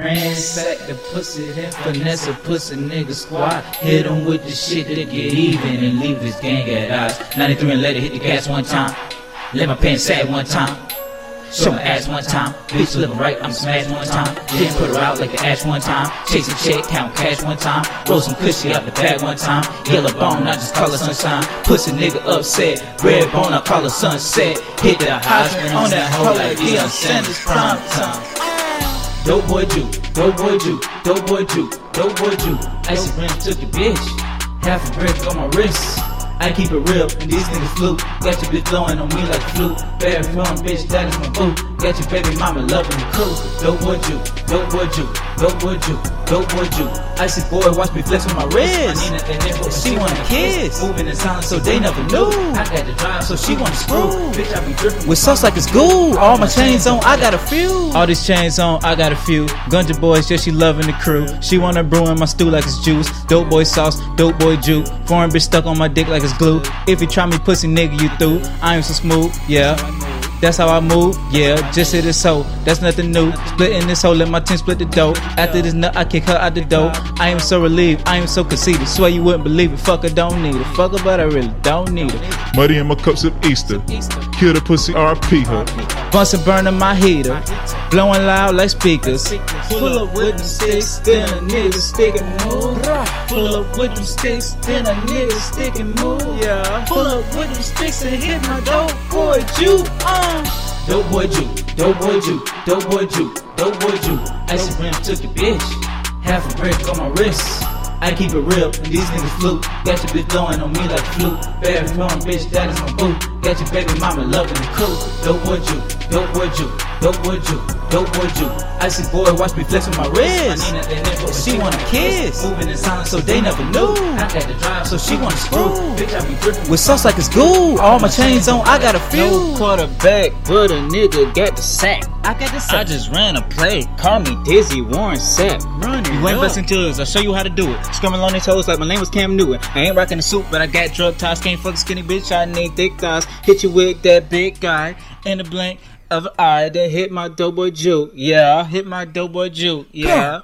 Ransack the pussy, then finesse a pussy nigga squad. Hit him with the shit to get even and leave his gang at odds. 93 and let it hit the gas one time. Let my pants sag one time. Show my ass one time. Bitch looking right, I'm smashed one time. Then put her out like the ash one time. Chase a check, count cash one time. Roll some cushy out the bag one time. Yellow bone, I just call her sunshine. Pussy nigga upset. Red bone, I call her sunset. Hit the husband on that hoe like Deion Sanders prime time. Dope boy Juke, dope boy Juke, dope boy Juke, dope boy Juke. Icy rim took your bitch. Half a brick on my wrist. I keep it real, and these niggas flu. Got your bitch blowing on me like flute. Bad from bitch, that is my boo. Got your baby mama loving the crew. Dope boy Juke, dope boy Juke, dope boy Juke, dope boy Juke. Icy boy, watch me flex with my wrist. She wanna kiss, moving in silence, so they never knew. I got the drive, so she wanna screw. Bitch, I be dripping With sauce like it's goo. All my chains on, I got a few. All these chains on, I got a few. Gunja boys, yeah, she loving the crew. She wanna brew in my stew like it's juice. Dope boy sauce, dope boy Juke. Foreign bitch stuck on my dick like it's glue. If you try me pussy nigga, you through. I am so smooth, yeah. That's how I move, yeah. Just hit this hoe, that's nothing new. Splitting this hole, let my team split the dough. After this nut, I kick her out the door. I am so relieved, I am so conceited. Swear you wouldn't believe it. Fucker don't need it. Fucker, but I really don't need it. Muddy in my cups of Easter. Kill the pussy, RP her. Bunsen burning my heater. Blowing loud like speakers. Pull up with them sticks, then a nigga stick and move. Pull up with them sticks, then a nigga stick and move. Yeah. Pull up with them sticks and hit my dope boy Juke. Uh. Dope boy Juke, dope boy Juke, dope boy Juke, dope boy Juke. Icy rim took your bitch. Half a brick on my wrist. I keep it real, and these niggas flu. Got your bitch blowing on me like a flute. Bad from bitch, that is my boo. Got your baby mama loving the crew. Dope boy Juke, dope boy Juke, dope boy Juke, dope boy Juke. Icy boy, watch me flex with my wrist. She wanna kiss. Moving in silence, so they never knew. I had to drive, so she wanna screw. Bitch, I be dripping With sauce like it's goo. All my chains on, I got a few. No quarterback, but a nigga got the sack. I got the sack. I just ran a play. Call me Dizzy Warren Sapp. Running You ain't busting toes. I'll show you how to do it. Scrumming on these toes like my name was Cam Newton. I ain't rocking the suit, but I got drug ties. Can't fuck a skinny bitch. I need thick thighs. Hit you with that big guy in the blink of eye. Then hit my doughboy Juke. Yeah, hit my doughboy Juke. Yeah.